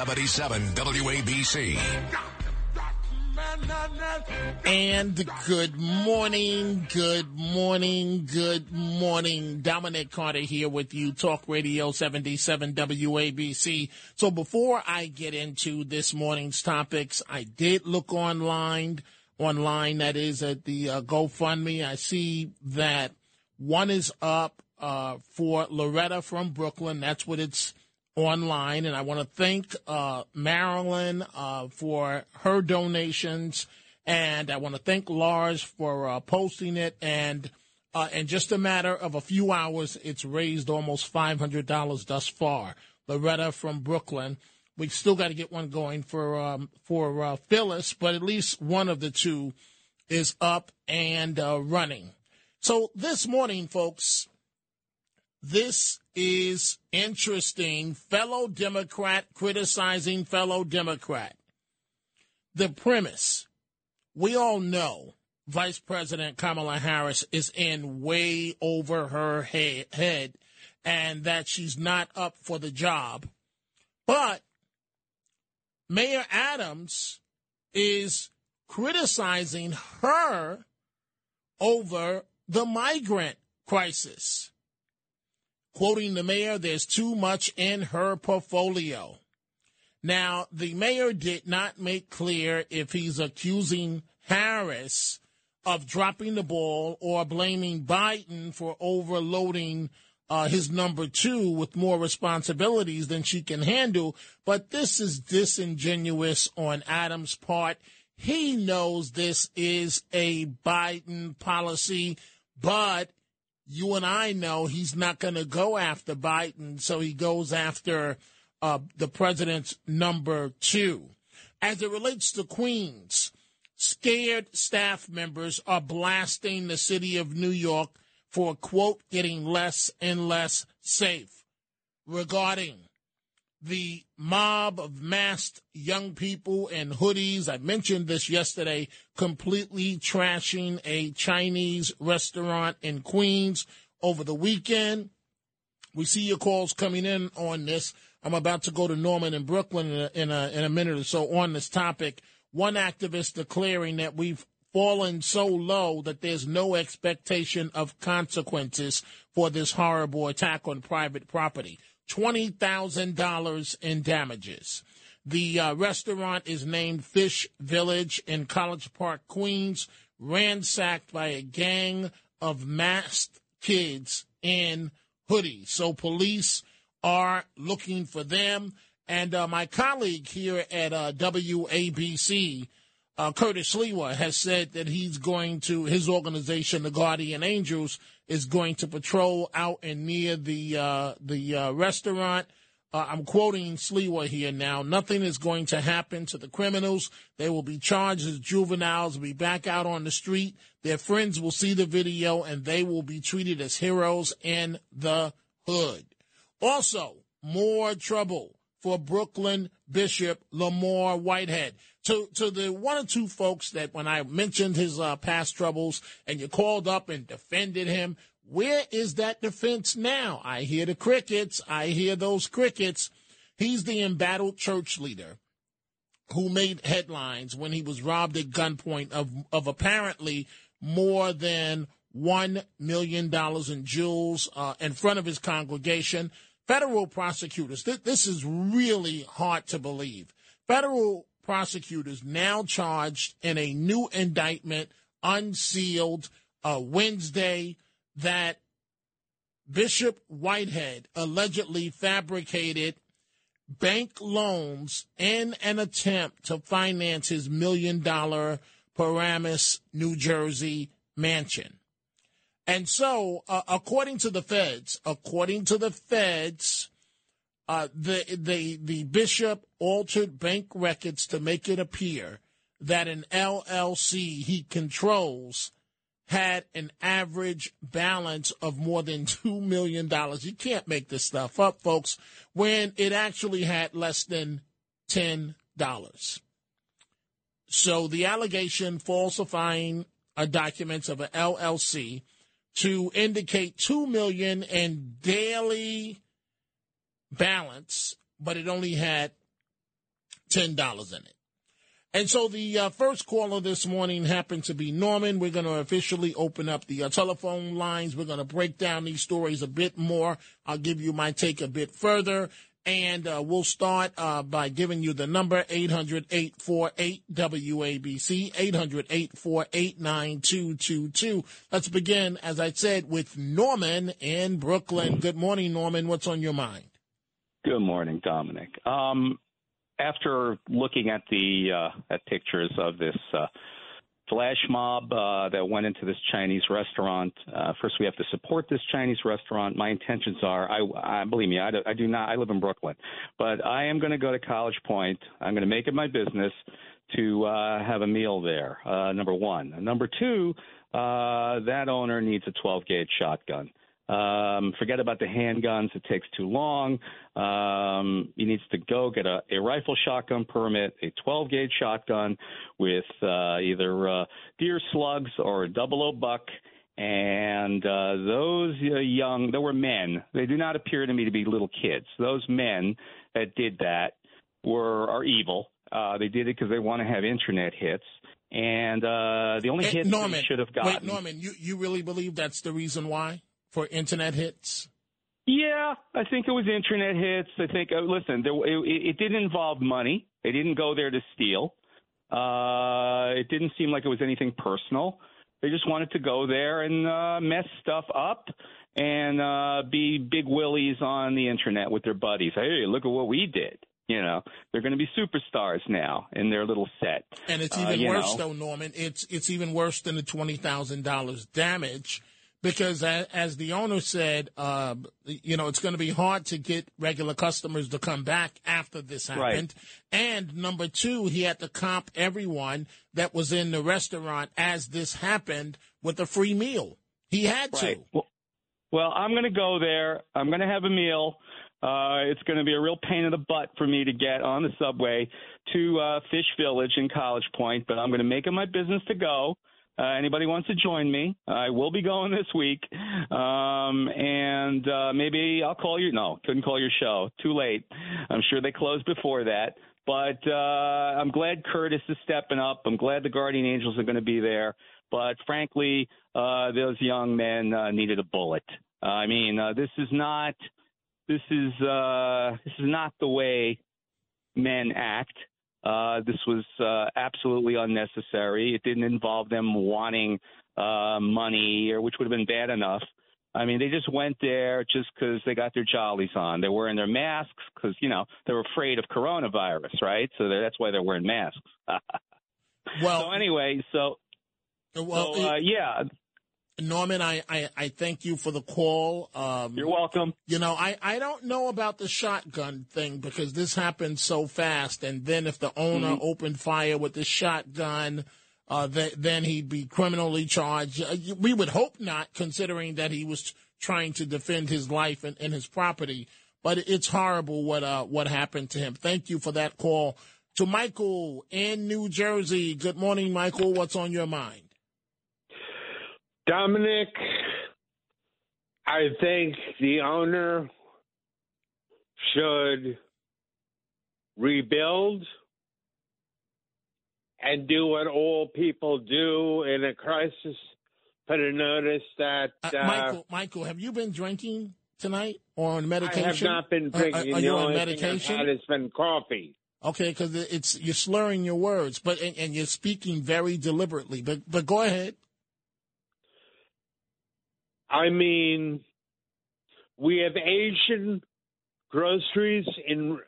77 WABC. And good morning, good morning, good morning. Dominic Carter here with you, Talk Radio 77 WABC. So before I get into this morning's topics, I did look online, online, that is at the uh, GoFundMe. I see that one is up uh, for Loretta from Brooklyn. That's what it's online. And I want to thank uh, Marilyn uh, for her donations. And I want to thank Lars for uh, posting it. And uh, in just a matter of a few hours, it's raised almost $500 thus far. Loretta from Brooklyn. We still got to get one going for um, for uh, Phyllis, but at least one of the two is up and uh, running. So this morning, folks, this is interesting. Fellow Democrat criticizing fellow Democrat. The premise we all know Vice President Kamala Harris is in way over her head and that she's not up for the job. But Mayor Adams is criticizing her over the migrant crisis. Quoting the mayor, there's too much in her portfolio. Now, the mayor did not make clear if he's accusing Harris of dropping the ball or blaming Biden for overloading uh, his number two with more responsibilities than she can handle. But this is disingenuous on Adams' part. He knows this is a Biden policy, but you and I know he's not going to go after Biden, so he goes after uh, the president's number two. As it relates to Queens, scared staff members are blasting the city of New York for, quote, getting less and less safe regarding the mob of masked young people in hoodies. I mentioned this yesterday, completely trashing a Chinese restaurant in Queens over the weekend. We see your calls coming in on this. I'm about to go to Norman in Brooklyn in a, in a, in a minute or so on this topic. One activist declaring that we've fallen so low that there's no expectation of consequences for this horrible attack on private property. $20,000 in damages. The uh, restaurant is named Fish Village in College Park, Queens, ransacked by a gang of masked kids in hoodies. So police are looking for them. And uh, my colleague here at uh, WABC, uh, Curtis Sliwa, has said that he's going to, his organization, the Guardian Angels, is going to patrol out and near the uh, the uh, restaurant. Uh, I'm quoting Sliwa here now. Nothing is going to happen to the criminals. They will be charged as juveniles, be back out on the street. Their friends will see the video and they will be treated as heroes in the hood. Also, more trouble for Brooklyn Bishop Lamar Whitehead. To to the one or two folks that when I mentioned his uh, past troubles and you called up and defended him, where is that defense now? I hear the crickets. I hear those crickets. He's the embattled church leader who made headlines when he was robbed at gunpoint of of apparently more than one million dollars in jewels uh, in front of his congregation. Federal prosecutors, th- this is really hard to believe. Federal prosecutors now charged in a new indictment, unsealed uh, Wednesday, that Bishop Whitehead allegedly fabricated bank loans in an attempt to finance his million dollar Paramus, New Jersey mansion. And so, uh, according to the feds, according to the feds, Uh, the the the bishop altered bank records to make it appear that an LLC he controls had an average balance of more than $2 million. You can't make this stuff up, folks, when it actually had less than $10. So the allegation falsifying a documents of an LLC to indicate 2 million in daily balance, but it only had $10 in it. And so the uh, first caller this morning happened to be Norman. We're going to officially open up the uh, telephone lines. We're going to break down these stories a bit more. I'll give you my take a bit further. And uh, we'll start uh, by giving you the number 800 848 WABC, 800 848 9222. Let's begin, as I said, with Norman in Brooklyn. Good morning, Norman. What's on your mind? Good morning, Dominic. Um, after looking at the uh, at pictures of this uh, flash mob uh, that went into this Chinese restaurant, uh, first we have to support this Chinese restaurant. My intentions are, I, I believe me, I do, I do not. I live in Brooklyn, but I am going to go to College Point. I'm going to make it my business to uh, have a meal there. Uh, number one. Number two, uh, that owner needs a 12 gauge shotgun. Um, forget about the handguns; it takes too long. Um, he needs to go get a, a rifle shotgun permit, a 12 gauge shotgun with uh, either uh, deer slugs or a double O buck. And uh, those uh, young, there were men. They do not appear to me to be little kids. Those men that did that were are evil. Uh, they did it because they want to have internet hits and uh, the only hit Norman, they should have gotten. Wait, Norman, you, you really believe that's the reason why for internet hits? Yeah, I think it was internet hits. I think uh, listen, there, it, it didn't involve money. They didn't go there to steal. Uh, it didn't seem like it was anything personal. They just wanted to go there and uh, mess stuff up and uh, be big willies on the internet with their buddies. Hey, look at what we did. You know, they're going to be superstars now in their little set. And it's Uh, even you worse, know. though, Norman. It's it's even worse than the twenty thousand dollars damage, because as, the owner said, uh, you know, it's going to be hard to get regular customers to come back after this happened. Right. And number two, he had to comp everyone that was in the restaurant as this happened with a free meal. He had to. Right. Well, well, I'm going to go there. I'm going to have a meal. Uh, it's going to be a real pain in the butt for me to get on the subway to uh, Fish Village in College Point, but I'm going to make it my business to go. Uh, anybody wants to join me? I will be going this week, um, and uh, maybe I'll call you. No, couldn't call your show. Too late. I'm sure they closed before that. But uh, I'm glad Curtis is stepping up. I'm glad the Guardian Angels are going to be there. But frankly, uh, those young men uh, needed a bullet. I mean, uh, this is not this is uh, this is not the way men act. Uh, this was uh, absolutely unnecessary. It didn't involve them wanting uh, money, or which would have been bad enough. I mean, they just went there just because they got their jollies on. They're wearing their masks because you know they're afraid of coronavirus, right? So that's why they're wearing masks. Well, so anyway, so well, so uh, yeah, Norman, I, I, I thank you for the call. Um, you're welcome. You know, I, I don't know about the shotgun thing because this happened so fast. And then if the owner Mm-hmm. opened fire with the shotgun, uh, th- then he'd be criminally charged. Uh, We would hope not, considering that he was trying to defend his life and, and his property. But it's horrible what uh, what happened to him. Thank you for that call. To Michael in New Jersey. Good morning, Michael. What's on your mind? Dominic, I think the owner should rebuild and do what all people do in a crisis. Put a notice that Uh, uh, Michael, Michael, have you been drinking tonight or on medication? I have not been drinking. Are, you on medication? thing has been coffee. Okay, because it's you're slurring your words, but and, and you're speaking very deliberately. But but go ahead. I mean, we have Asian groceries in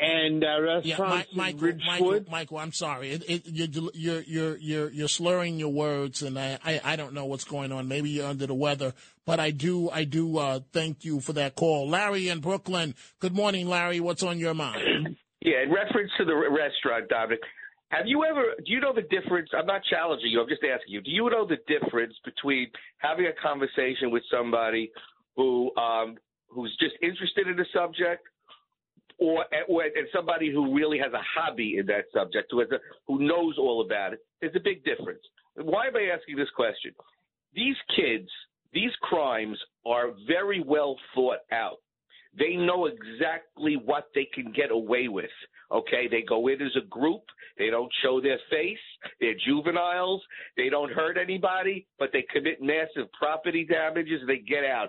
and uh, Yeah, restaurants Mi- in Michael, Michael, Ridgewood. Michael, I'm sorry. It, it, you're, you're you're you're you're slurring your words, and I, I I don't know what's going on. Maybe you're under the weather. But I do, I do uh, thank you for that call, Larry in Brooklyn. Good morning, Larry. What's on your mind? Yeah, in reference to the restaurant, Dominic, have you ever? Do you know the difference? I'm not challenging you. I'm just asking you. Do you know the difference between having a conversation with somebody who um, who's just interested in the subject, or, or and somebody who really has a hobby in that subject, who has a, who knows all about it? There's a big difference. Why am I asking this question? These kids, these crimes are very well thought out. They know exactly what they can get away with. Okay, they go in as a group. They don't show their face. They're juveniles. They don't hurt anybody, but they commit massive property damages. They get out.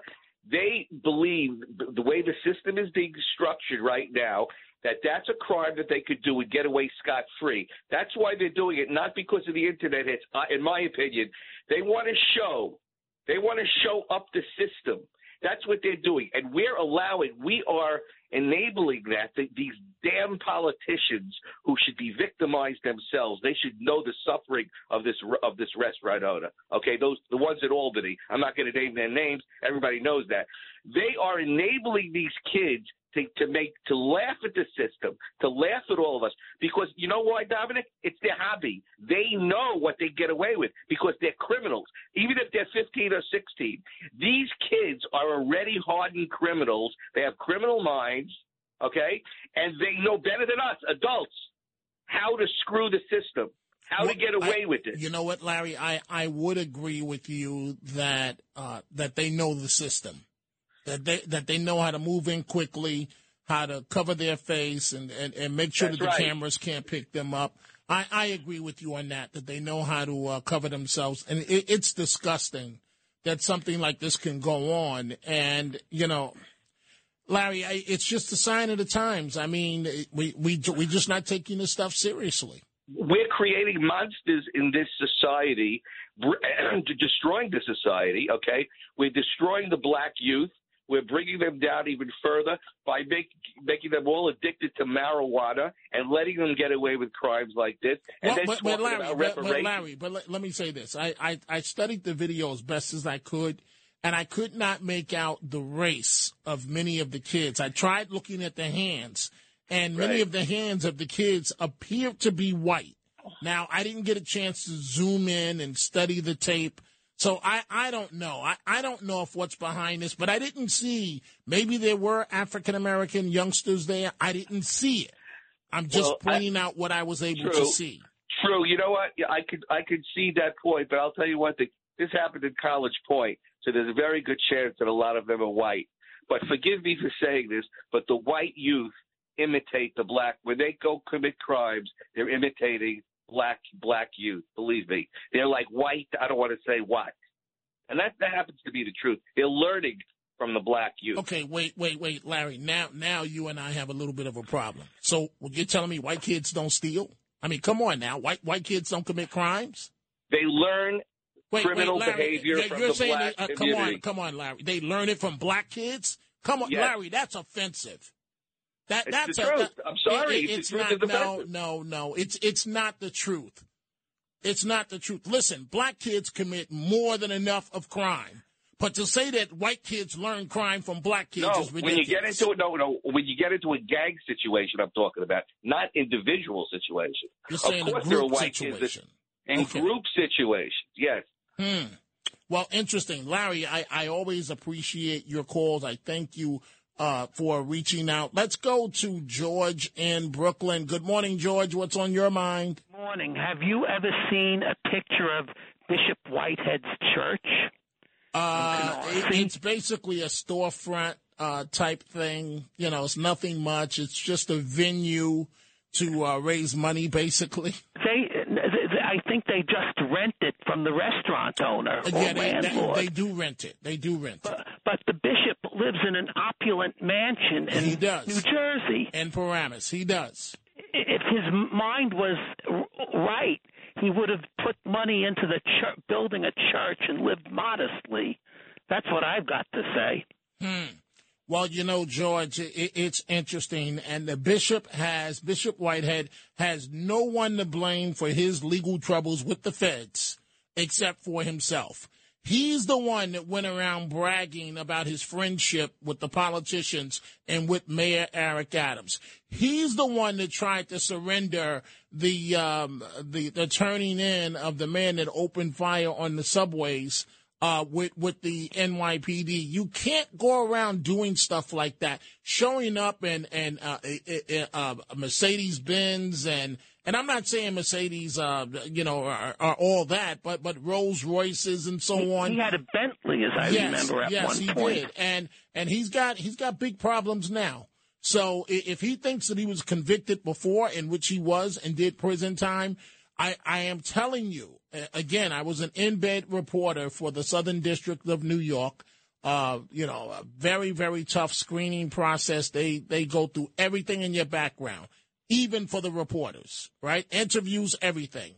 They believe the way the system is being structured right now that that's a crime that they could do and get away scot free. That's why they're doing it, not because of the internet hits. Uh, in my opinion, they want to show. They want to show up the system. That's what they're doing, and we're allowing. We are enabling that. These damn politicians who should be victimized themselves. They should know the suffering of this of this restaurant owner. Okay, those the ones at Albany. I'm not going to name their names. Everybody knows that. They are enabling these kids to, to make to laugh at the system, to laugh at all of us. Because you know why, Dominic? It's their hobby. They know what they get away with because they're criminals. Even if they're 15 or 16, these kids are already hardened criminals. They have criminal minds, okay, and they know better than us, adults, how to screw the system. How well, to get away I, with it? You know what, Larry? I, I would agree with you that uh, that they know the system that they that they know how to move in quickly, how to cover their face, and and, and make sure That's that the right. cameras can't pick them up. I, I agree with you on that. That they know how to uh, cover themselves, and it, it's disgusting that something like this can go on. And you know, Larry, I, it's just a sign of the times. I mean, we we we just not taking this stuff seriously. We're creating monsters in this society, destroying the society. Okay, we're destroying the black youth. We're bringing them down even further by make, making them all addicted to marijuana and letting them get away with crimes like this. And well, then but, but, Larry, but, but, Larry, but let, let, me say this: I, I, I studied the video as best as I could, and I could not make out the race of many of the kids. I tried looking at the hands, and many Right. of the hands of the kids appear to be white. Now, I didn't get a chance to zoom in and study the tape. So I, I don't know. I, I don't know if what's behind this, but I didn't see. Maybe there were African American youngsters there. I didn't see it. I'm just Well, I- pointing out what I was able to see. True. You know what? I could I could see that point, but I'll tell you one thing. This happened in College Point, so there's a very good chance that a lot of them are white. But forgive me for saying this, but the white youth imitate the black when they go commit crimes. They're imitating black black youth. Believe me, they're like white. I don't want to say what, and that that happens to be the truth. They're learning from the black youth. Okay, wait, wait, wait, Larry. Now, now you and I have a little bit of a problem. So you're telling me white kids don't steal? I mean, come on now. White white kids don't commit crimes. They learn Wait, criminal wait, Larry, behavior from the black that, uh, come community. on, come on, Larry. They learn it from black kids. Come on, Yes. Larry. That's offensive. That It's that's the a, truth. that- I'm sorry. it- It's it's the truth. not. No, no, no. It's it's not the truth. It's not the truth. Listen, black kids commit more than enough of crime. But to say that white kids learn crime from black kids No, is when you get into it, no, no. When you get into a gang situation, I'm talking about, not individual situation. You're saying of a course, there are group white kids situation. that, in Okay. group situations. Yes. Hmm. Well, interesting. Larry, I, I always appreciate your calls. I thank you uh, for reaching out. Let's go to George in Brooklyn. Good morning, George. What's on your mind? Morning. Have you ever seen a picture of Bishop Whitehead's church? Uh, it- it's basically a storefront uh, type thing. You know, it's nothing much. It's just a venue to uh, raise money, basically. They, they, I think they just rent it from the restaurant owner or yeah, they, they, landlord. they do rent it. They do rent it. but the bishop lives in an opulent mansion in He does. New Jersey. In Paramus, he does. If his mind was right, he would have put money into the chur building a church and lived modestly. That's what I've got to say. Hmm. Well, you know, George, it's interesting, and the bishop has Bishop Whitehead has no one to blame for his legal troubles with the feds except for himself. He's the one that went around bragging about his friendship with the politicians and with Mayor Eric Adams. He's the one that tried to surrender the um, the, the turning in of the man that opened fire on the subways uh, with with the NYPD. You can't go around doing stuff like that, showing up and and uh, uh, Mercedes Benz and and I'm not saying Mercedes, uh, you know, are, are, all that, but but Rolls Royces and so he, on. He had a Bentley, as I yes, remember, at yes, one he point. did, and and he's got he's got big problems now. So if he thinks that he was convicted before, in which he was, and did prison time, I, I am telling you, again, I was an in bed reporter for the Southern District of New York. Uh, you know, a very, very tough screening process. They, they go through everything in your background, even for the reporters, right? Interviews, everything.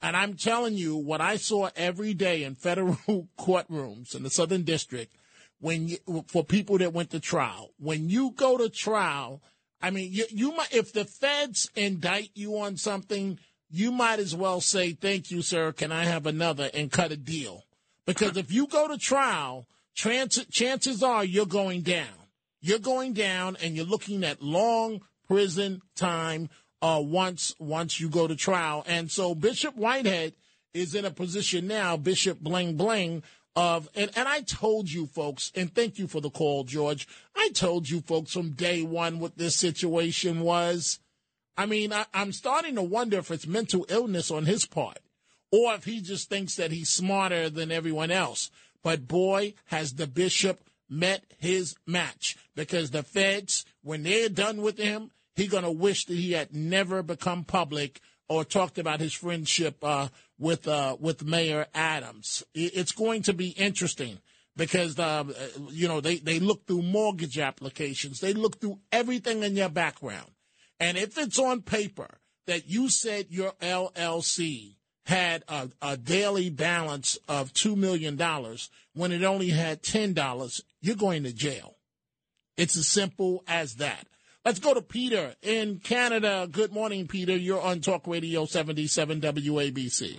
And I'm telling you what I saw every day in federal courtrooms in the Southern District when you, for people that went to trial. When you go to trial, I mean, you, you might, if the feds indict you on something, you might as well say, thank you, sir. Can I have another and cut a deal? Because if you go to trial, trans- chances are you're going down. You're going down and you're looking at long prison time uh, once once you go to trial. And so Bishop Whitehead is in a position now, Bishop Bling Bling, of and, and I told you folks, and thank you for the call, George. I told you folks from day one what this situation was. I mean, I, I'm starting to wonder if it's mental illness on his part or if he just thinks that he's smarter than everyone else. But boy, has the bishop met his match because the feds, when they're done with him, he's going to wish that he had never become public or talked about his friendship uh, with uh, with Mayor Adams. It's going to be interesting because uh, you know they they look through mortgage applications, they look through everything in your background. And if it's on paper that you said your LLC had a, a daily balance of $2 million when it only had $10, you're going to jail. It's as simple as that. Let's go to Peter in Canada. Good morning, Peter. You're on Talk Radio 77 WABC.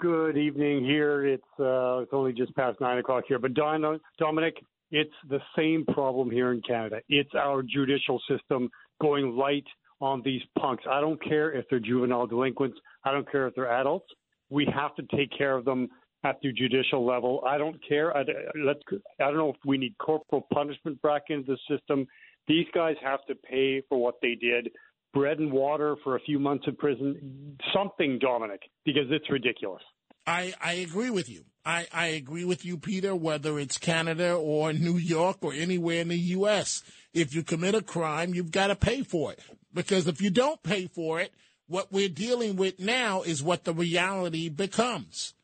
Good evening here. It's uh, it's only just past nine o'clock here, but Don, Dominic, it's the same problem here in Canada. It's our judicial system going light on these punks. I don't care if they're juvenile delinquents. I don't care if they're adults. We have to take care of them at the judicial level. I don't care. I, let's, I don't know if we need corporal punishment back into the system. These guys have to pay for what they did. Bread and water for a few months in prison. Something, Dominic, because it's ridiculous. I, I agree with you. I, I agree with you, Peter, whether it's Canada or New York or anywhere in the U.S. If you commit a crime, you've got to pay for it. Because if you don't pay for it, what we're dealing with now is what the reality becomes.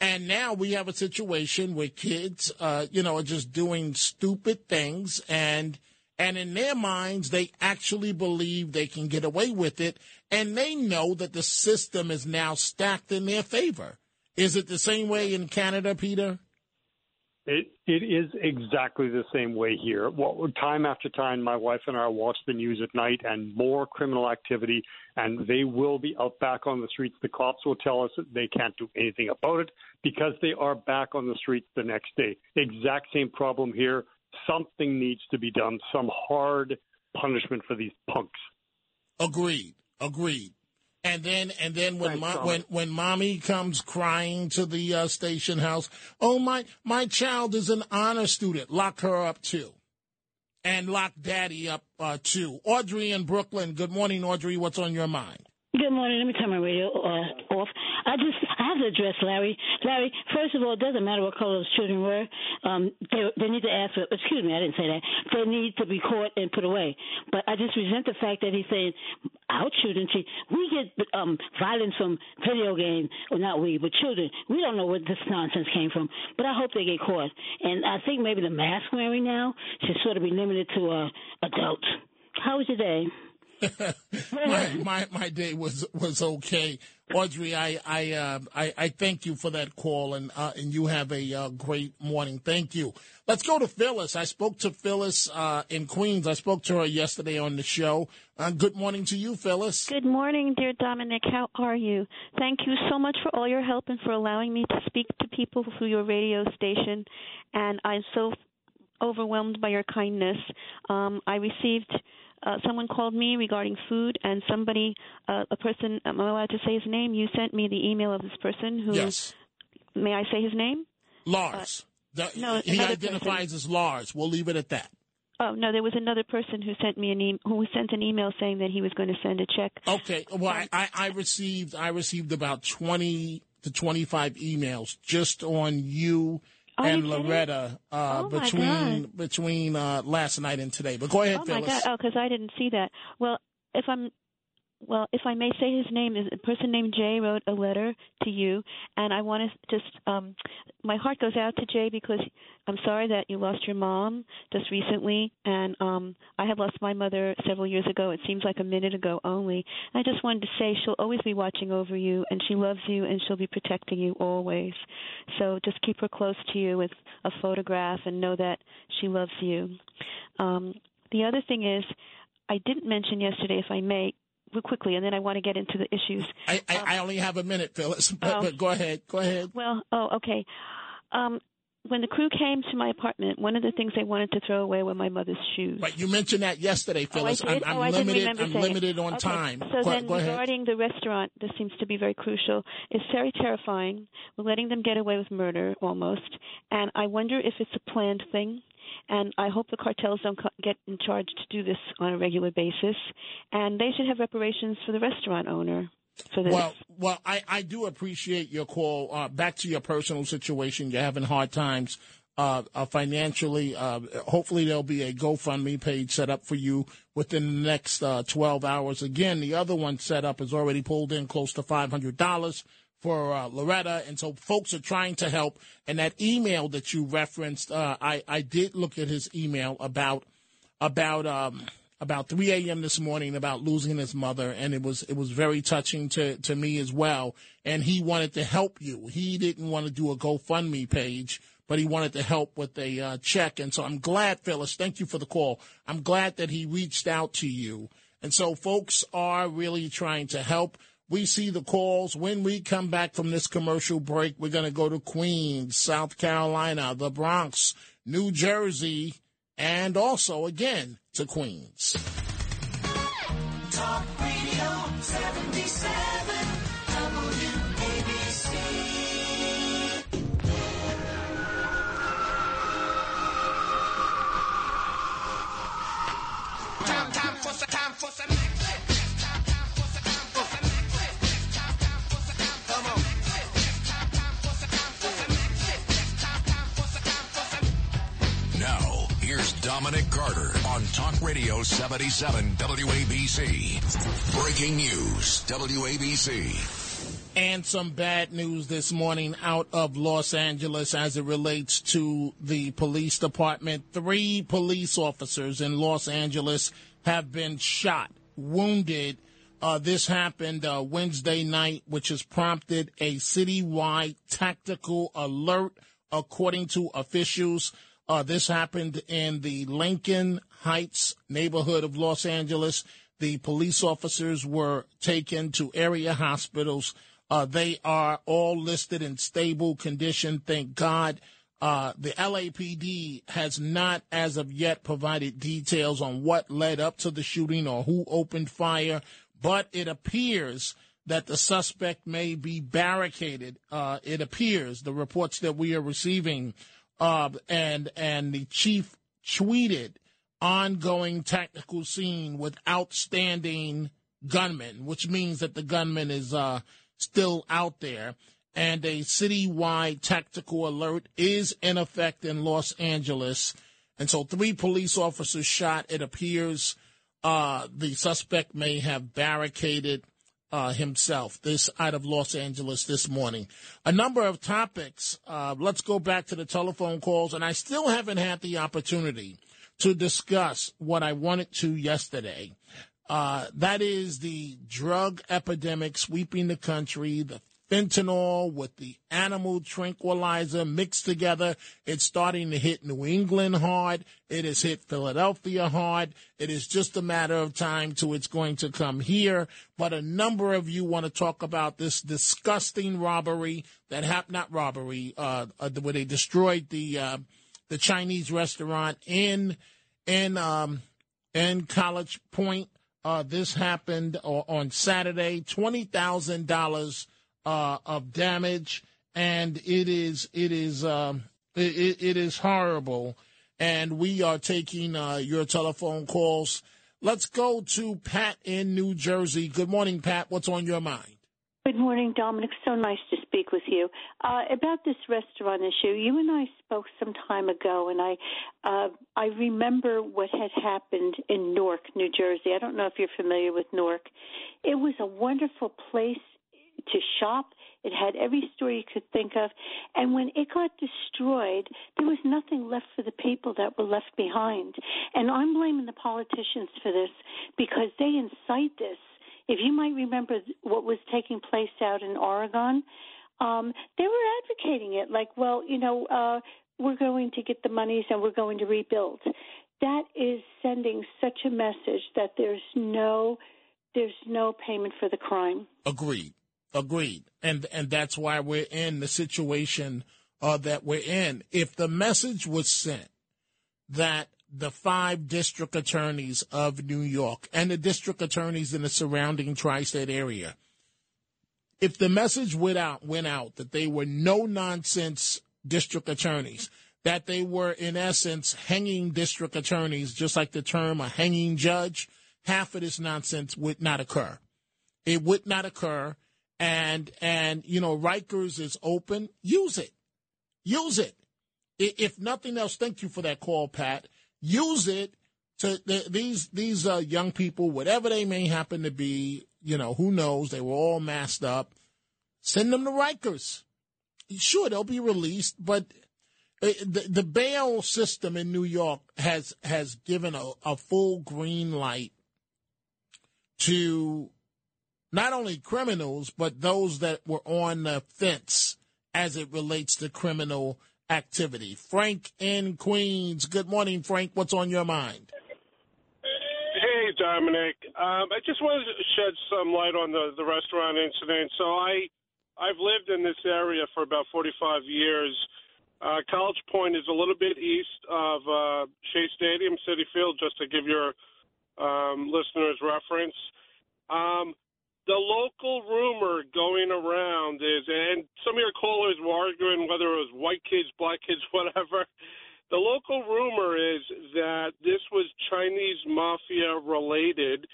And now we have a situation where kids, uh, you know, are just doing stupid things and and in their minds they actually believe they can get away with it and they know that the system is now stacked in their favor. Is it the same way in Canada, Peter? It it is exactly the same way here. Well, time after time, my wife and I watch the news at night, and more criminal activity, and they will be out back on the streets. The cops will tell us that they can't do anything about it because they are back on the streets the next day. Exact same problem here. Something needs to be done. Some hard punishment for these punks. Agreed. Agreed. And then, and then when mo- when when mommy comes crying to the uh, station house, oh my my child is an honor student, lock her up too, and lock daddy up uh, too. Audrey in Brooklyn. Good morning, Audrey. What's on your mind? Good morning. Let me turn my radio uh, off. I just I have to address Larry. Larry, first of all, it doesn't matter what color those children were. Um, they, they need to ask for. Excuse me, I didn't say that. They need to be caught and put away. But I just resent the fact that he's saying our children. See, we get um, violence from video games, or not we, but children. We don't know where this nonsense came from. But I hope they get caught. And I think maybe the mask wearing now should sort of be limited to uh, adults. How was your day? My, my my day was was okay. Audrey, I I uh, I, I thank you for that call, and uh, and you have a uh, great morning. Thank you. Let's go to Phyllis. I spoke to Phyllis uh, in Queens. I spoke to her yesterday on the show. Uh, good morning to you, Phyllis. Good morning, dear Dominic. How are you? Thank you so much for all your help and for allowing me to speak to people through your radio station. And I'm so overwhelmed by your kindness. Um, I received uh, someone called me regarding food, and somebody, uh, a person, am I allowed to say his name? You sent me the email of this person who. Yes. May I say his name? Lars. The- no, he identifies as Lars. We'll leave it at that. Oh no, there was another person who sent me an e- who sent an email saying that he was going to send a check. Okay. Well, I, I, I received I received about twenty to twenty five emails just on you Are and? Loretta uh, Oh, between between uh, last night and today. But go ahead, oh my Phyllis. god! Oh, because I didn't see that. Well, if I'm, well, if I may say his name is a person named Jay wrote a letter to you, and I want to just, um, my heart goes out to Jay because I'm sorry that you lost your mom just recently, and um, I had lost my mother several years ago. It seems like a minute ago only. I just wanted to say she'll always be watching over you, and she loves you, and she'll be protecting you always. So just keep her close to you with a photograph, and know that she loves you. Um, the other thing is, I didn't mention yesterday, if I may, quickly, and then I want to get into the issues. I, I, I only have a minute, Phyllis. But, Oh. but go ahead. Go ahead. Well, oh, okay. Um, when the crew came to my apartment, one of the things they wanted to throw away were my mother's shoes. Right. You mentioned that yesterday, Phyllis. Oh, I did? I'm, I'm oh, I didn't limited. remember I'm saying limited on Okay. time. So go, then, go ahead. regarding the restaurant, this seems to be very crucial. It's very terrifying. We're letting them get away with murder almost, and I wonder if it's a planned thing. And I hope the cartels don't get in charge to do this on a regular basis. And they should have reparations for the restaurant owner. Well, well, I, I do appreciate your call. Uh, back to your personal situation, you're having hard times uh, uh, financially. Uh, hopefully, there'll be a GoFundMe page set up for you within the next uh, 12 hours. Again, the other one set up has already pulled in close to $500 for uh, Loretta, and so folks are trying to help. And that email that you referenced, uh, I I did look at his email about about um about 3 a.m. this morning about losing his mother, and it was it was very touching to to me as well. And he wanted to help you. He didn't want to do a GoFundMe page, but he wanted to help with a uh, check. And so I'm glad, Phyllis. Thank you for the call. I'm glad that he reached out to you. And so folks are really trying to help. We see the calls. When we come back from this commercial break, we're going to go to Queens, South Carolina, the Bronx, New Jersey, and also again to Queens. Talk Radio 77 WABC. Time, time for some, time for some. Dominic Carter on Talk Radio 77 WABC. Breaking news, WABC. And some bad news this morning out of Los Angeles as it relates to the police department. Three police officers in Los Angeles have been shot, wounded. Uh, this happened uh, Wednesday night, which has prompted a citywide tactical alert, according to officials. Uh, this happened in the Lincoln Heights neighborhood of Los Angeles. The police officers were taken to area hospitals. Uh, they are all listed in stable condition, thank God. Uh, the LAPD has not, as of yet, provided details on what led up to the shooting or who opened fire, but it appears that the suspect may be barricaded. Uh, it appears the reports that we are receiving, uh, and and the chief tweeted ongoing tactical scene with outstanding gunmen, which means that the gunman is uh, still out there. And a citywide tactical alert is in effect in Los Angeles. And so three police officers shot. It appears uh, the suspect may have barricaded uh, himself. This out of Los Angeles this morning. A number of topics. Uh, let's go back to the telephone calls. And I still haven't had the opportunity to discuss what I wanted to yesterday. Uh, that is the drug epidemic sweeping the country, the fentanyl with the animal tranquilizer mixed together. It's starting to hit New England hard. It has hit Philadelphia hard. It is just a matter of time till it's going to come here. But a number of you want to talk about this disgusting robbery that happened, not robbery, uh, uh, where they destroyed the, uh, the Chinese restaurant in, in, um, in College Point. Uh, this happened on Saturday. Twenty thousand dollars uh, of damage, and it is it is um, it, it is horrible. And we are taking uh, your telephone calls. Let's go to Pat in New Jersey. Good morning, Pat. What's on your mind? Good morning, Dominic. So nice to speak with you. Uh, about this restaurant issue, you and I spoke some time ago, and I uh, I remember what had happened in Newark, New Jersey. I don't know if you're familiar with Newark. It was a wonderful place to shop. It had every store you could think of. And when it got destroyed, there was nothing left for the people that were left behind. And I'm blaming the politicians for this because they incite this. If you might remember what was taking place out in Oregon, um, they were advocating it like, well, you know, uh, we're going to get the monies and we're going to rebuild. That is sending such a message that there's no there's no payment for the crime. Agreed. Agreed. And and that's why we're in the situation uh, that we're in. If the message was sent that the five district attorneys of New York and the district attorneys in the surrounding tri-state area, if the message went out went out that they were no nonsense district attorneys, that they were in essence hanging district attorneys, just like the term a hanging judge, half of this nonsense would not occur. It would not occur and and you know Rikers is open. Use it, use it. If nothing else, thank you for that call, Pat. Use it to these these uh, young people, whatever they may happen to be. You know, who knows? They were all masked up. Send them to Rikers. Sure, they'll be released, but uh, the, the bail system in New York has has given a, a full green light to not only criminals, but those that were on the fence as it relates to criminal activity. Frank in Queens. Good morning, Frank. What's on your mind? Hey, Dominic. Um, I just wanted to shed some light on the, the restaurant incident. So I, I've lived in this area for about 45 years. Uh, College Point is a little bit east of uh, Shea Stadium, Citi Field, just to give your um, listeners reference. Um, the local rumor going around is, and some of your callers were arguing whether it was white kids, black kids, whatever. The local rumor is that this was Chinese mafia related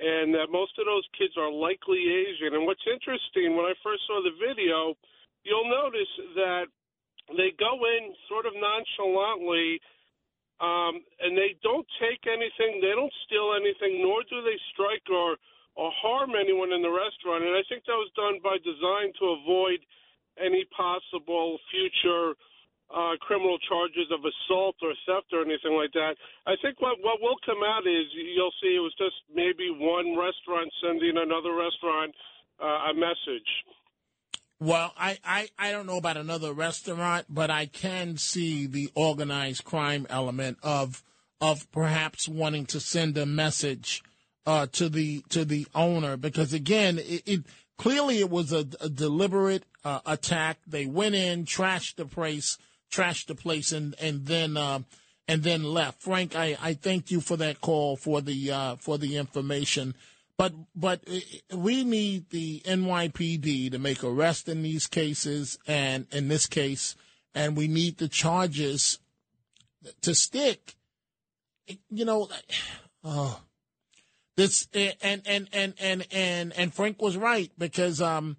and that most of those kids are likely Asian. And what's interesting, when I first saw the video, you'll notice that they go in sort of nonchalantly um, and they don't take anything, they don't steal anything, nor do they strike or or harm anyone in the restaurant. And I think that was done by design to avoid any possible future uh, criminal charges of assault or theft or anything like that. I think what what will come out is you'll see it was just maybe one restaurant sending another restaurant uh, a message. Well, I, I, I don't know about another restaurant, but I can see the organized crime element of of perhaps wanting to send a message uh, to the to the owner because again, it, it clearly it was a, a deliberate uh, attack. They went in, trashed the place, trashed the place, and and then uh, and then left. Frank, I, I thank you for that call for the uh, for the information. But but we need the NYPD to make arrests in these cases, and in this case, and we need the charges to stick. You know, oh, this and and and and and and Frank was right because um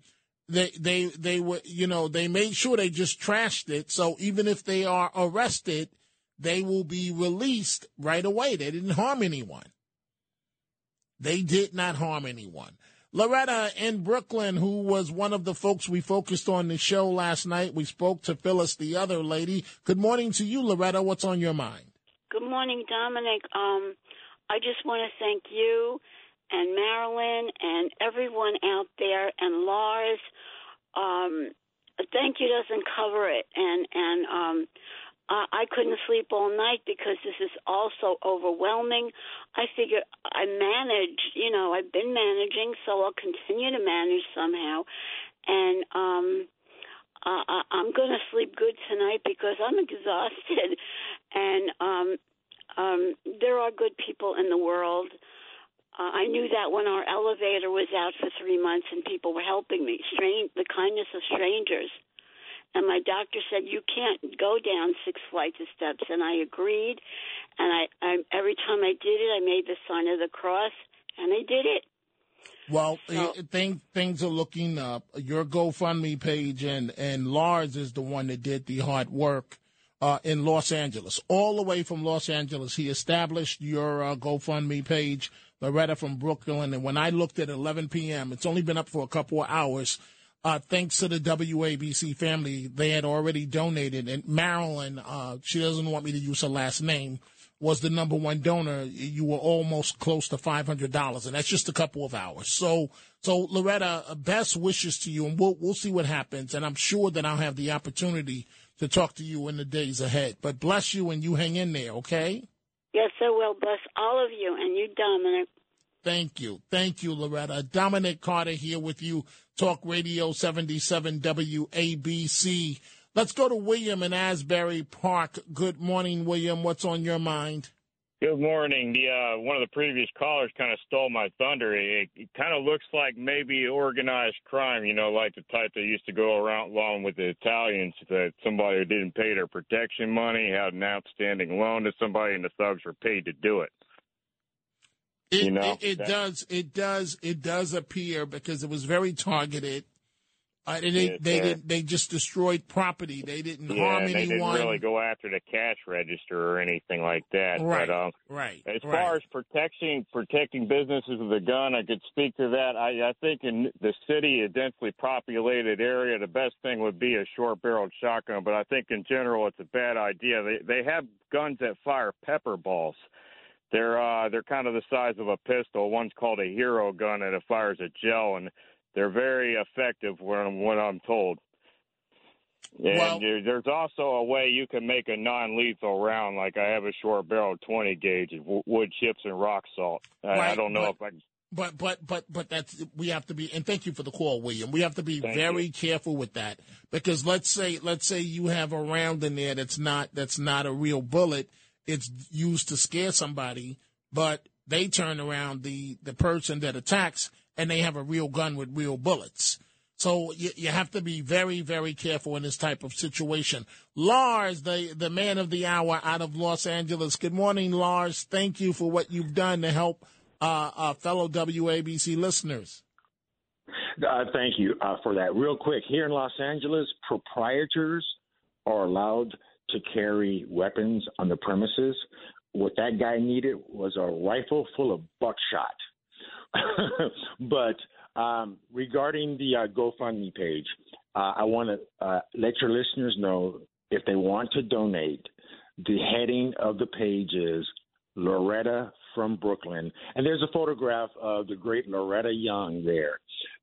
they they they were you know they made sure they just trashed it so even if they are arrested they will be released right away they didn't harm anyone they did not harm anyone Loretta in Brooklyn, who was one of the folks we focused on the show last night, we spoke to Phyllis, the other lady. Good morning to you, Loretta. What's on your mind? Good morning, Dominic. Um, I just want to thank you and Marilyn and everyone out there and Lars. Um, thank you doesn't cover it, and and um, I, I couldn't sleep all night because this is also overwhelming. I figure I manage, you know, I've been managing, so I'll continue to manage somehow, and um, uh, I- I'm going to sleep good tonight because I'm exhausted, and um, um, there are good people in the world. Uh, I knew that when our elevator was out for three months and people were helping me, strange, the kindness of strangers. And my doctor said you can't go down six flights of steps, and I agreed. And I, I every time I did it, I made the sign of the cross, and I did it. Well, eh, thing, things are looking up. Your GoFundMe page and, and Lars is the one that did the hard work uh, in Los Angeles. All the way from Los Angeles, he established your uh, GoFundMe page, Loretta from Brooklyn. And when I looked at 11 p.m., it's only been up for a couple of hours. Uh, thanks to the WABC family, they had already donated. And Marilyn, uh, she doesn't want me to use her last name, was the number one donor. You were almost close to five hundred dollars, and that's just a couple of hours. So, so Loretta, uh, best wishes to you, and we'll we'll see what happens. And I'm sure that I'll have the opportunity to talk to you in the days ahead. But bless you, and you hang in there, okay? Yes, I will bless all of you and you, Dominic. Thank you. Thank you, Loretta. Dominic Carter here with you, Talk Radio 77 WABC. Let's go to William in Asbury Park. Good morning, William. What's on your mind? Good morning. The uh, one of the previous callers kind of stole my thunder. It, it kind of looks like maybe organized crime, you know, like the type that used to go around along with the Italians. That somebody who didn't pay their protection money had an outstanding loan to somebody, and the thugs were paid to do it. It, You know, it, it does. It does. It does appear because it was very targeted. Uh, and they, they. They just destroyed property. They didn't Yeah, harm they anyone. didn't really go after the cash register or anything like that. Right, But um, right. as right. far as protecting protecting businesses with a gun, I could speak to that. I, I think in the city, a densely populated area, the best thing would be a short-barreled shotgun. But I think in general, it's a bad idea. They they have guns that fire pepper balls. They're uh, they're kind of the size of a pistol. One's called a hero gun, and it fires a gel, and they're very effective. When when I'm told. And Well- there's also a way you can make a non-lethal round. Like I have a short barrel 20 gauge of wood chips and rock salt. I, I don't know but- if I. But but but but that's we have to be and thank you for the call, William. We have to be Thank very careful with that because let's say let's say you have a round in there that's not that's not a real bullet. It's used to scare somebody, but they turn around the the person that attacks and they have a real gun with real bullets. So you, you have to be very very careful in this type of situation. Lars, the the man of the hour out of Los Angeles. Good morning, Lars. Thank you for what you've done to help uh, uh, fellow WABC listeners. Uh, thank you uh, for that. Real quick, here in Los Angeles, proprietors are allowed to carry weapons on the premises. What that guy needed was a rifle full of buckshot. but um, regarding the uh, GoFundMe page, uh, I want to uh, let your listeners know if they want to donate, the heading of the page is Loretta from Brooklyn. And there's a photograph of the great Loretta Young there.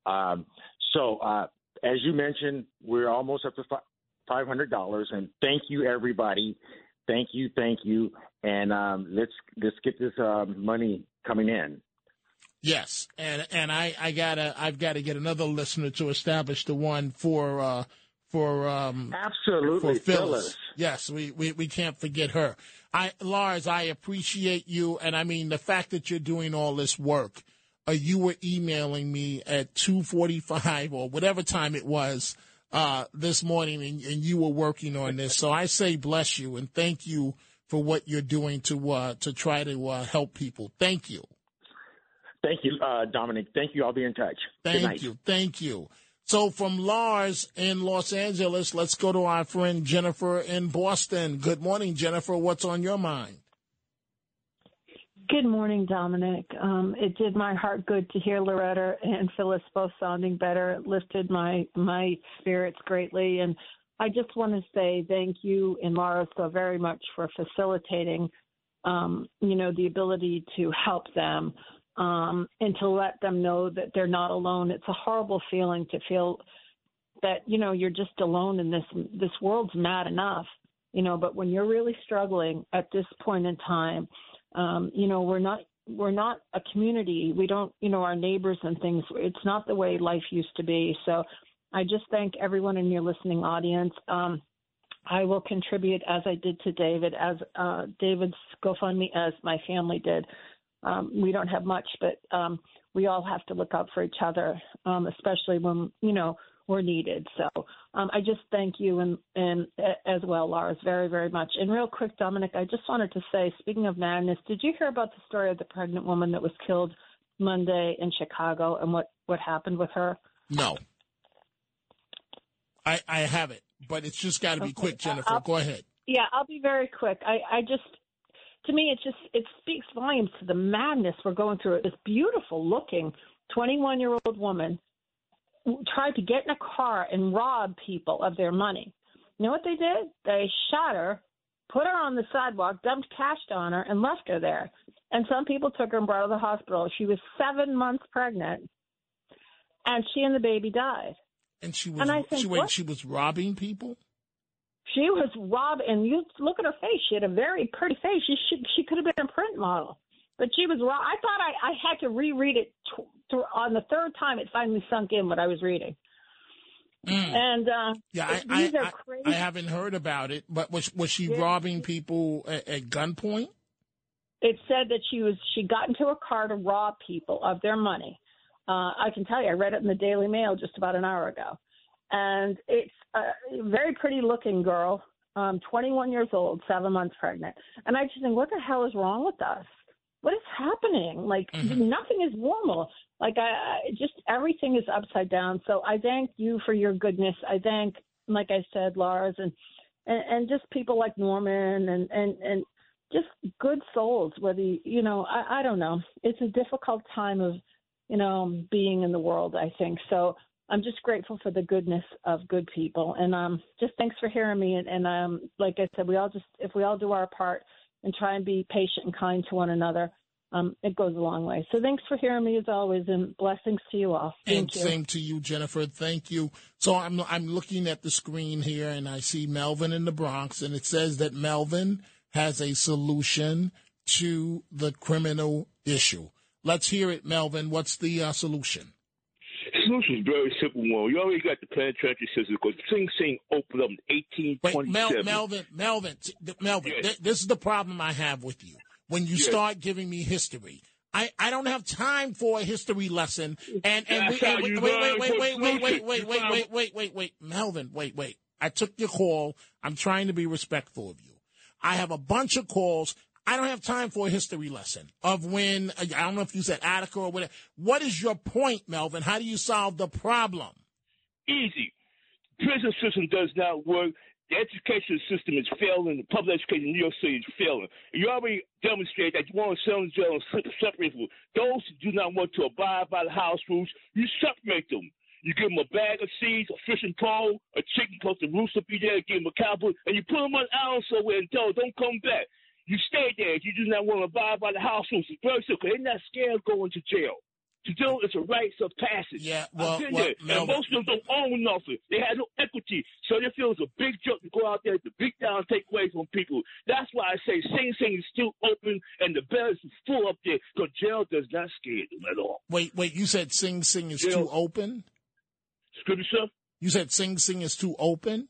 Um, so, uh, as you mentioned, we're almost up to $500. And thank you, everybody. Thank you, thank you. And um, let's let's get this uh, money coming in. Yes, and and I I gotta I've got to get another listener to establish the one for uh, for um Absolutely, for Phyllis. Phyllis. Yes, we, we we can't forget her. I Lars, I appreciate you, and I mean the fact that you're doing all this work. Uh, you were emailing me at two forty five or whatever time it was uh, this morning, and, and you were working on this. So I say bless you and thank you for what you're doing to uh, to try to uh, help people. Thank you. Thank you, uh, Dominic. Thank you. I'll be in touch. Good Thank night. you. Thank you. So from Lars in Los Angeles, let's go to our friend Jennifer in Boston. Good morning, Jennifer. What's on your mind? Good morning, Dominic. Um, it did my heart good to hear Loretta and Phyllis both sounding better. It lifted my my spirits greatly, and I just want to say thank you and Laura so very much for facilitating, um, you know, the ability to help them. Um, and to let them know that they're not alone. It's a horrible feeling to feel that you know you're just alone in this this world's mad enough you know but when you're really struggling at this point in time um you know we're not we're not a community we don't you know our neighbors and things it's not the way life used to be so i just thank everyone in your listening audience um I will contribute as I did to David, as uh, David's GoFundMe, as my family did. Um, we don't have much, but um, we all have to look out for each other, um, especially when you know we're needed. So um, I just thank you and and as well, Lars, very very much. And real quick, Dominic, I just wanted to say, speaking of madness, did you hear about the story of the pregnant woman that was killed Monday in Chicago and what what happened with her? No. I I have it, but it's just got to be Okay, quick, Jennifer. I'll- Go ahead. Yeah, I'll be very quick. I, I just, to me, it just it speaks volumes to the madness we're going through. This beautiful looking 21 year old woman tried to get in a car and rob people of their money. You know what they did? They shot her, put her on the sidewalk, dumped cash on her, and left her there. And some people took her and brought her to the hospital. She was seven months pregnant, and she and the baby died. And she was And I think, she wait, she was robbing people. She was robbed, and you look at her face. She had a very pretty face. She should, she could have been a print model, but she was robbed. I thought I, I had to reread it tw- th- on the third time. It finally sunk in what I was reading. And uh, Mm. Yeah, I, these I, are I, crazy. I haven't heard about it. But was was she Yeah. robbing people at, at gunpoint? it said that she was she got into a car to rob people of their money. Uh, I can tell you, I read it in the Daily Mail just about an hour ago, and it's a very pretty looking girl, um, 21 years old, seven months pregnant, and I just think, what the hell is wrong with us? What is happening? Like nothing is normal. Like I, I just everything is upside down. So I thank you for your goodness. I thank, like I said, Lars and and, and just people like Norman and and and just good souls. Whether you, you know, I, I don't know. It's a difficult time of, you know, being in the world. I think so. I'm just grateful for the goodness of good people, and um, just thanks for hearing me. And, and um, like I said, we all just if we all do our part and try and be patient and kind to one another, um, it goes a long way. So thanks for hearing me as always, and blessings to you all. Thank and you. same to you, Jennifer. Thank you. So I'm I'm looking at the screen here, and I see Melvin in the Bronx, and it says that Melvin has a solution to the criminal issue. Let's hear it, Melvin. What's the uh, solution? Solution is very simple one. You already got the penetration system because Sing Sing opened up in Wait, 1827. Mel, Melvin, Melvin, Melvin. th- this is the problem I have with you. When you Yes. start giving me history, I, I don't have time for a history lesson. And and, we, and wait, wait, wait, wait, wait, wait, wait, wait, wait, wait, wait, wait, Melvin, wait, wait. I took your call. I'm trying to be respectful of you. I have a bunch of calls. I don't have time for a history lesson of when I don't know if you said Attica or whatever. What is your point, Melvin? How do you solve the problem? Easy. Prison system does not work. The education system is failing. The public education in New York City is failing. You already demonstrated that you want to sell in jail and separate people. Those who do not want to abide by the house rules, you separate them. You give them a bag of seeds, a fishing pole, a chicken post the rooster be there, give them a cowboy, and you put them on an island somewhere and tell them, don't come back. You stay there. If you do not want to abide by the house rules, it's very simple. They're not scared of going to jail. To jail it's a rites of passage. Yeah, well, well, there. Melvin- and most of them don't own nothing. They have no equity. So they feel it's a big joke to go out there to beat down and take away from people. That's why I say Sing Sing is still open and the bed is full up there because jail does not scare them at all. Wait, wait. You said Sing Sing is too open. Sir. You said Sing Sing is too open.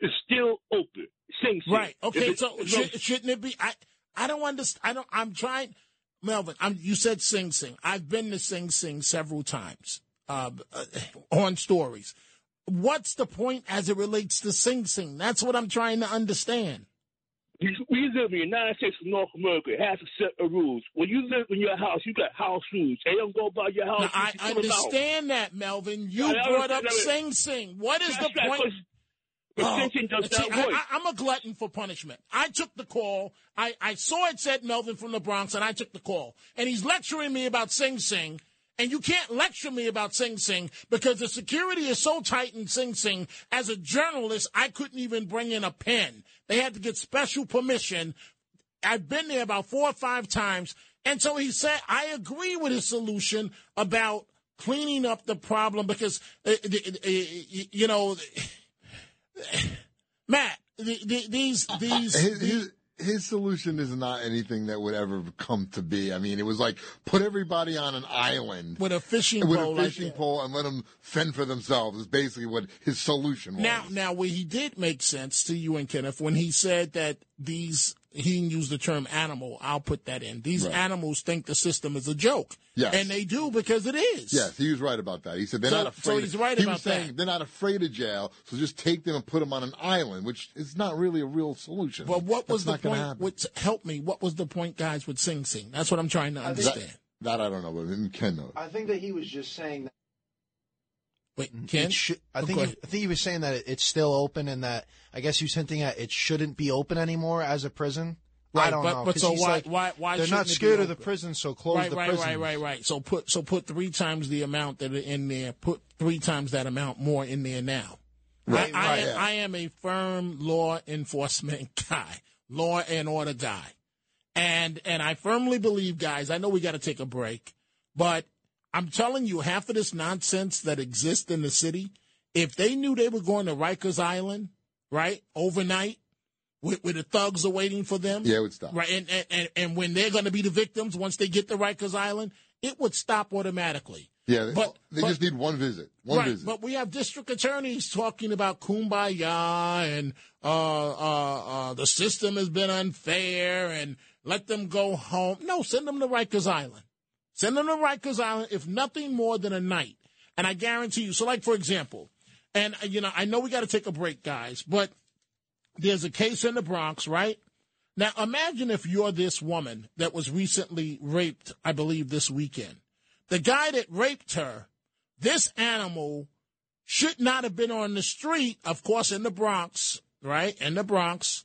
It's still open. Sing Sing. Right. Okay. It- So it- shouldn't it be? I I don't understand. I don't. I'm trying. Melvin, I'm, you said Sing Sing. I've been to Sing Sing several times uh, uh, on stories. What's the point as it relates to Sing Sing? That's what I'm trying to understand. We, live in the United States of North America. It has a set of rules. When you live in your house, you got house rules. They don't go by your house. Now, I rules. You put 'em out. understand that, Melvin. You brought up Sing Sing. What is That's the right, point? Oh, does not work. I, I'm a glutton for punishment. I took the call. I, I saw it said Melvin from the Bronx, and I took the call. And he's lecturing me about Sing Sing. And you can't lecture me about Sing Sing because the security is so tight in Sing Sing. As a journalist, I couldn't even bring in a pen. They had to get special permission. I've been there about four or five times, And so he said, I agree with his solution about cleaning up the problem because, uh, the- uh, you know, Matt, the, the, these uh, uh, these his, his, his solution is not anything that would ever come to be. I mean, it was like put everybody on an island with a fishing with pole a fishing pole and let them fend for themselves. Is basically what his solution was. Now, now, where he did make sense to you and Kenneth when he said that these he didn't use the term animal. I'll put that in. These Right. animals think the system is a joke. Yes. and they do because it is. Yes, he was right about that. He said they're So- not so afraid. he's right he about was saying they're not afraid of jail, so just take them and put them on an island, which is not really a real solution. But what was That's the point? happen. Which help me? What was the point, guys, with Sing Sing? That's what I'm trying to understand. That I don't know, but Ken knows. I think that he was just saying that. Wait, should, I Oh, think he. I think he was saying that it, it's still open and that I guess he was hinting at it shouldn't be open anymore as a prison. I don't but, know. but so why, like, why, why? they're not shouldn't it be scared of the prison, so close right, the right, prison. right, right, right. right. So put, so put three times the amount that are in there. Put three times that amount more in there now. Right, I, I, right, am, yeah. I am a firm law enforcement guy, law and order guy, and and I firmly believe, guys. I know we got to take a break, but I'm telling you, half of this nonsense that exists in the city, if they knew they were going to Rikers Island, right, overnight, where, where the thugs are waiting for them, Yeah, it would stop. right, and and, and, and when they're going to be the victims once they get to Rikers Island, it would stop automatically. Yeah, But- they but- just need one visit. One right, visit. but we have district attorneys talking about kumbaya and uh, uh, uh, the system has been unfair and let them go home. No, send them to Rikers Island. Send them to Rikers Island, if nothing more than a night. And I guarantee you. So, like for example, and uh, you know, I know we got to take a break, guys, but there's a case in the Bronx, right? Now, imagine if you're this woman that was recently raped, I believe, this weekend. The guy that raped her, this animal should not have been on the street, of course, in the Bronx, right? In the Bronx.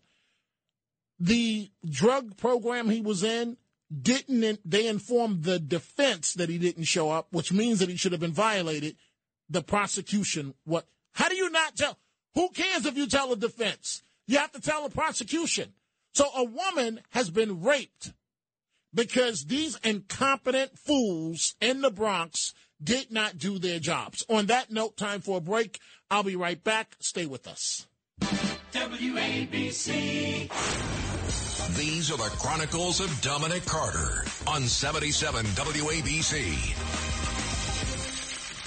The drug program he was in didn't, they informed the defense that he didn't show up, which means that he should have been violated. The prosecution, what, how do you not tell? Who cares if you tell the defense? You have to tell the prosecution. So a woman has been raped because these incompetent fools in the Bronx did not do their jobs. On that note, time for a break. I'll be right back. Stay with us. WABC. These are the Chronicles of Dominic Carter on 77 WABC.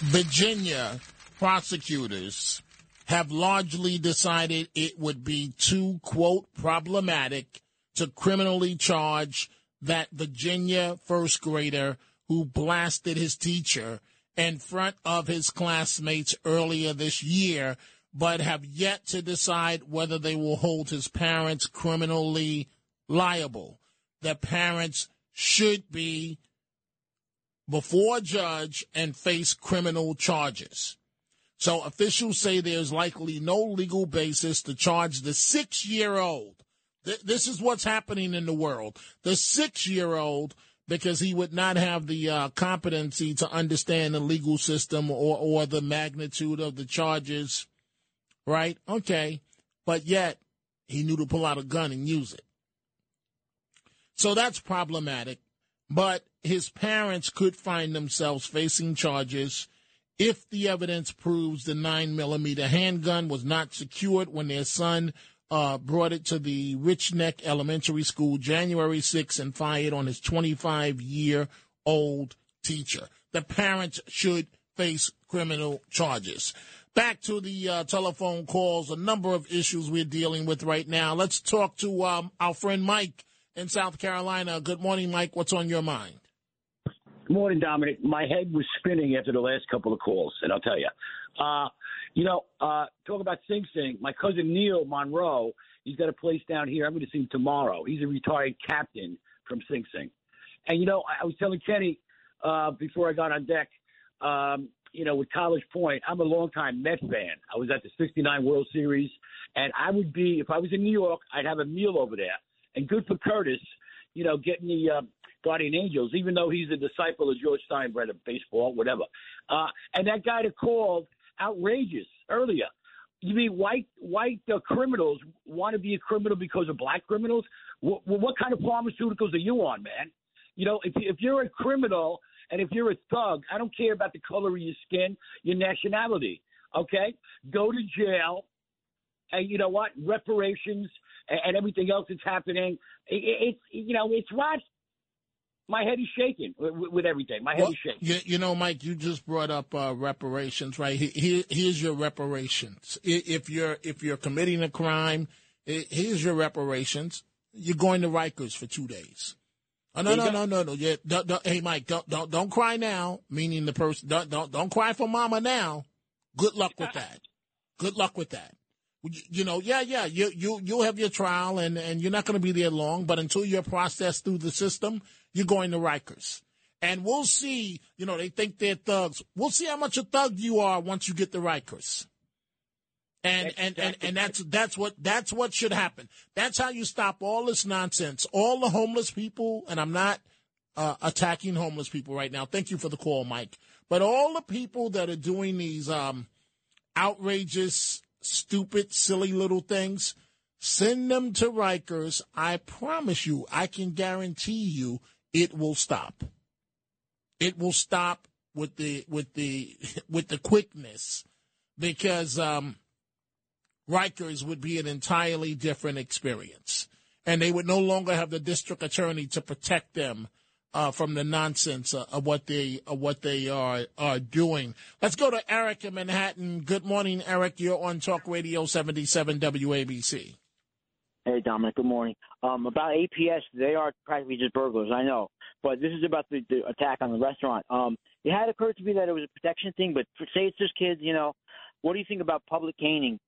Virginia prosecutors have largely decided it would be too, quote, problematic to criminally charge that Virginia first grader who blasted his teacher in front of his classmates earlier this year, but have yet to decide whether they will hold his parents criminally liable. The parents should be before a judge and face criminal charges. So officials say there's likely no legal basis to charge the six year old. This is what's happening in the world. The six year old, because he would not have the uh, competency to understand the legal system or, or the magnitude of the charges, right? Okay. But yet, he knew to pull out a gun and use it. So that's problematic. But his parents could find themselves facing charges if the evidence proves the 9 millimeter handgun was not secured when their son uh, brought it to the Rich Neck Elementary School January 6 and fired on his 25 year old teacher. The parents should face criminal charges. Back to the uh, telephone calls, a number of issues we're dealing with right now. Let's talk to um, our friend Mike in South Carolina. Good morning, Mike. What's on your mind? Good morning, Dominic. My head was spinning after the last couple of calls, and I'll tell you. Uh, you know, uh, talk about Sing Sing. My cousin Neil Monroe, he's got a place down here. I'm going to see him tomorrow. He's a retired captain from Sing Sing. And, you know, I, I was telling Kenny uh, before I got on deck, um, you know, with College Point, I'm a longtime Met fan. I was at the 69 World Series, and I would be, if I was in New York, I'd have a meal over there. And good for Curtis, you know, getting the uh, Guardian Angels, even though he's a disciple of George Steinbrenner, baseball, whatever. Uh, and that guy that called, outrageous earlier. You mean white white uh, criminals want to be a criminal because of black criminals? What, what kind of pharmaceuticals are you on, man? You know, if if you're a criminal and if you're a thug, I don't care about the color of your skin, your nationality. Okay, go to jail. And you know what? Reparations and, and everything else that's happening. It, it, it's you know it's what my head is shaking with, with everything. My head Well, is shaking. you, you know, Mike, you just brought up uh, reparations, right? Here, here's your reparations. If you're if you're committing a crime, here's your reparations. You're going to Rikers for two days. Oh no no no no no! Yeah, don't, don't, hey Mike, don't don't don't cry now. Meaning the person, don't don't don't cry for Mama now. Good luck with that. Good luck with that. You, you know, yeah, yeah. You you you'll have your trial, and and you're not going to be there long. But until you're processed through the system, you're going to Rikers, and we'll see. You know, they think they're thugs. We'll see how much a thug you are once you get the Rikers. And and, and and that's that's what that's what should happen. That's how you stop all this nonsense. All the homeless people, and I'm not uh, attacking homeless people right now. Thank you for the call, Mike. But all the people that are doing these um, outrageous, stupid, silly little things, send them to Rikers. I promise you, I can guarantee you, it will stop. It will stop with the with the with the quickness because um, Rikers would be an entirely different experience, and they would no longer have the district attorney to protect them uh, from the nonsense uh, of what they of what they are are doing. Let's go to Eric in Manhattan. Good morning, Eric. You're on Talk Radio 77 WABC. Hey, Dominic. Good morning. Um, about APS, they are practically just burglars. I know, but this is about the, the attack on the restaurant. Um, it had occurred to me that it was a protection thing, but for, say it's just kids. You know, what do you think about public caning?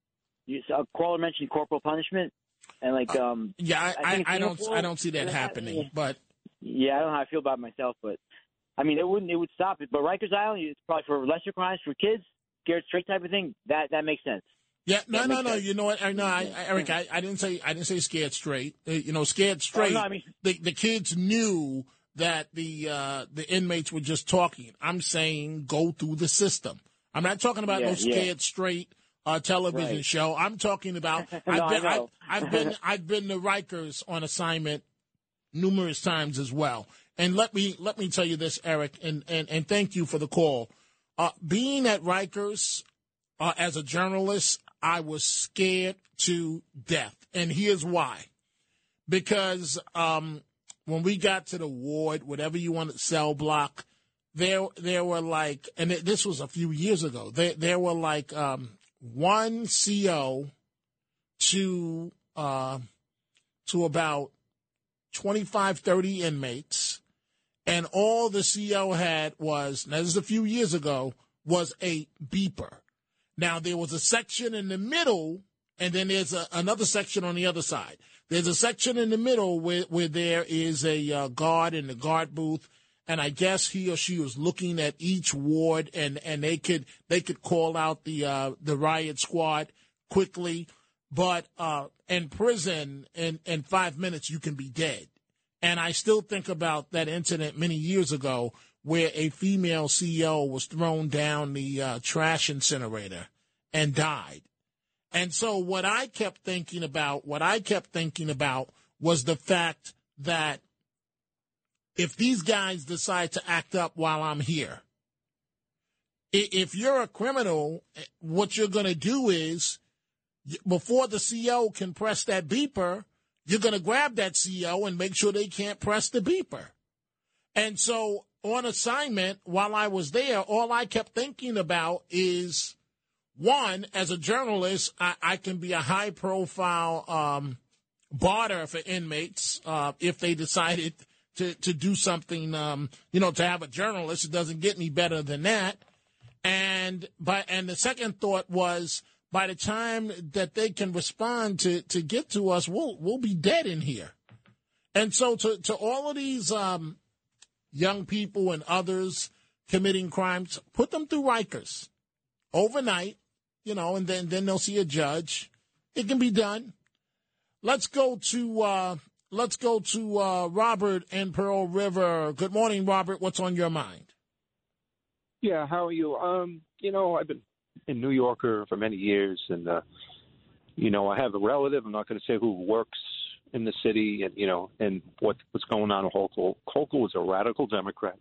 You, a caller mentioned corporal punishment, and like, um, Yeah, I, I, think I don't I don't see that happening. But Yeah, I don't know how I feel about myself, but I mean, it wouldn't. It would stop it. But Rikers Island, it's probably for lesser crimes for kids, scared straight type of thing. That that makes sense. yeah, no, That no, no. sense. You know what? I, no, I, I, Eric, I, I didn't say I didn't say scared straight. Uh, you know, scared straight. Oh, no, I mean- the the kids knew that the uh, the inmates were just talking. I'm saying go through the system. I'm not talking about Yeah, no yeah. scared straight uh, television Right. show. I'm talking about No, I've I been. I've, I've been I've been to Rikers on assignment numerous times as well. And let me let me tell you this, Eric, and and, and thank you for the call. Uh, being at Rikers uh, as a journalist, I was scared to death, and here's why: because um, when we got to the ward, whatever you want, to cell block, there there were like, and this was a few years ago. There there were like um, one CO to uh, to about 25, 30 inmates, and all the CO had was, now this is a few years ago, was a beeper. Now there was a section in the middle, and then there's a, another section on the other side. There's a section in the middle where, where there is a uh, guard in the guard booth, and I guess he or she was looking at each ward, and, and they could they could call out the uh, the riot squad quickly. But uh, in prison, in in five minutes, you can be dead. And I still think about that incident many years ago where a female CEO was thrown down the uh, trash incinerator and died. And so what I kept thinking about, what I kept thinking about was the fact that if these guys decide to act up while I'm here, if you're a criminal, eh, what you're going to do is before the CO can press that beeper, you're going to grab that CO and make sure they can't press the beeper. And so on assignment, while I was there, all I kept thinking about is one, as a journalist, I, I can be a high profile um, barter for inmates uh, if they decided to, to do something, um, you know, to have a journalist. It doesn't get any better than that. And by and the second thought was by the time that they can respond to, to get to us, we'll we'll be dead in here. And so to, to all of these um, young people and others committing crimes, put them through Rikers overnight, you know, and then, then they'll see a judge. It can be done. Let's go to uh, let's go to uh, Robert in Pearl River. Good morning, Robert. What's on your mind? Yeah, how are you? Um, you know, I've been in New Yorker for many years, and uh, you know, I have a relative. I'm not going to say who works in the city, and you know, and what what's going on with Hochul. Hochul is a radical Democrat,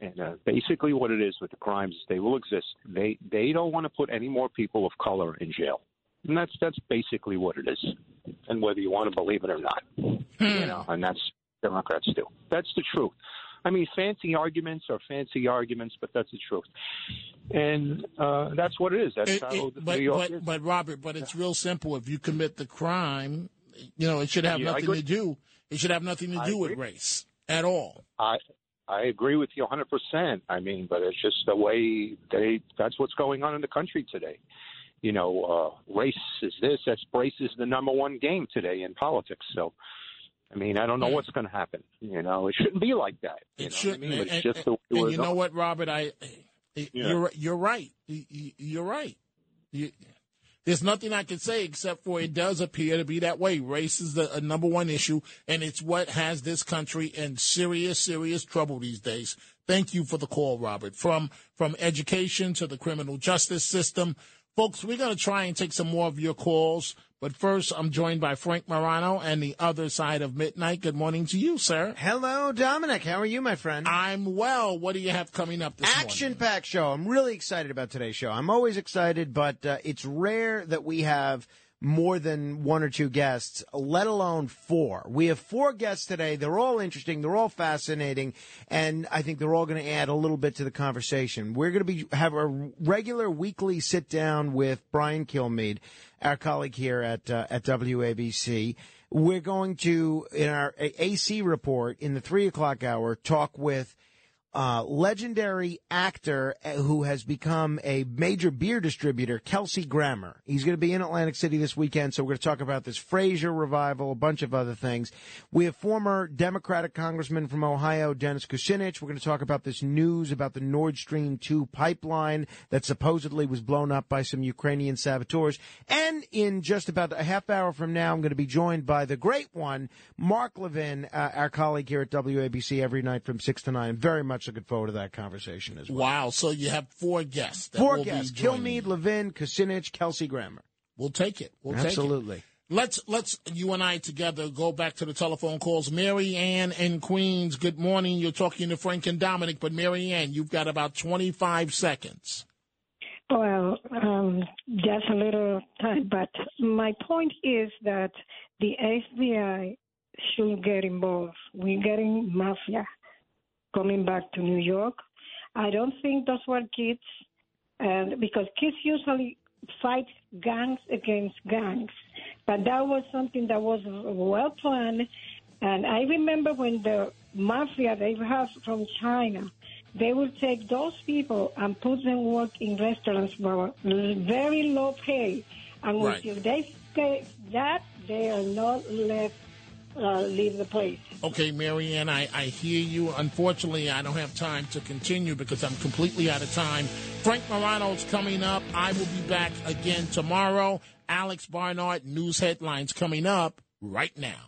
and uh, basically what it is with the crimes they will exist. They they don't want to put any more people of color in jail, and that's that's basically what it is. And whether you want to believe it or not, you know, and that's Democrats do. That's the truth. I mean, fancy arguments are fancy arguments, but that's the truth. And uh, that's what it is. That's It- how it- but, New York but, is. but Robert, but it's real simple. If you commit the crime, you know it should have Yeah, nothing to do. It should have nothing to I do with race at all. I I agree with you 100%. I mean, but it's just the way they that's what's going on in the country today. You know, uh race is this, that's race is the number one game today in politics. So I mean, I don't know hmm. what's going to happen. You know, it shouldn't be like that. You It know should. what I mean? But and, it's just the and you know going. what, Robert? I, Yeah. you're you're right. You- you- You're right. You, there's nothing I can say except for it does appear to be that way. Race is the number one issue, and it's what has this country in serious, serious trouble these days. Thank you for the call, Robert. From from education to the criminal justice system, folks. We're going to try and take some more of your calls, but first, I'm joined by Frank Morano and the other side of midnight. Good morning to you, sir. Hello, Dominic. How are you, my friend? I'm well. What do you have coming up this? Action packed show. I'm really excited about today's show. I'm always excited, but uh, it's rare that we have more than one or two guests, let alone four. We have four guests today. They're all interesting. They're all fascinating, and I think they're all going to add a little bit to the conversation. We're going to be have a regular weekly sit down with Brian Kilmeade, our colleague here at uh, at WABC. We're going to, in our AC report in the three o'clock hour, talk with uh, legendary actor uh, who has become a major beer distributor, Kelsey Grammer. He's going to be in Atlantic City this weekend, so we're going to talk about this Frasier revival, a bunch of other things. We have former Democratic Congressman from Ohio, Dennis Kucinich. We're going to talk about this news about the Nord Stream 2 pipeline that supposedly was blown up by some Ukrainian saboteurs. And in just about a half hour from now, I'm going to be joined by the great one, Mark Levin, uh, our colleague here at WABC every night from 6 to 9. Very much looking forward to that conversation as well. Wow. So you have four guests. That Four will guests: joining Kilmeade, Levin, Kucinich, Kelsey Grammer. We'll take it. We'll take it. Absolutely. Let's let's you and I together go back to the telephone calls. Mary Ann in Queens. Good morning. You're talking to Frank and Dominic, but Mary Ann, you've got about 25 seconds. Well, um, just a little time, but my point is that the FBI should get involved. We're getting mafia coming back to New York. I don't think those were kids, and because kids usually fight gangs against gangs, but that was something that was well planned. And I remember when the mafia they have from China, they will take those people and put them work in restaurants for very low pay, and Right. until they pay that, they are not let uh, leave the place. Okay, Marianne, I, I hear you. Unfortunately, I don't have time to continue because I'm completely out of time. Frank Morano's coming up. I will be back again tomorrow. Alex Barnard, news headlines coming up right now.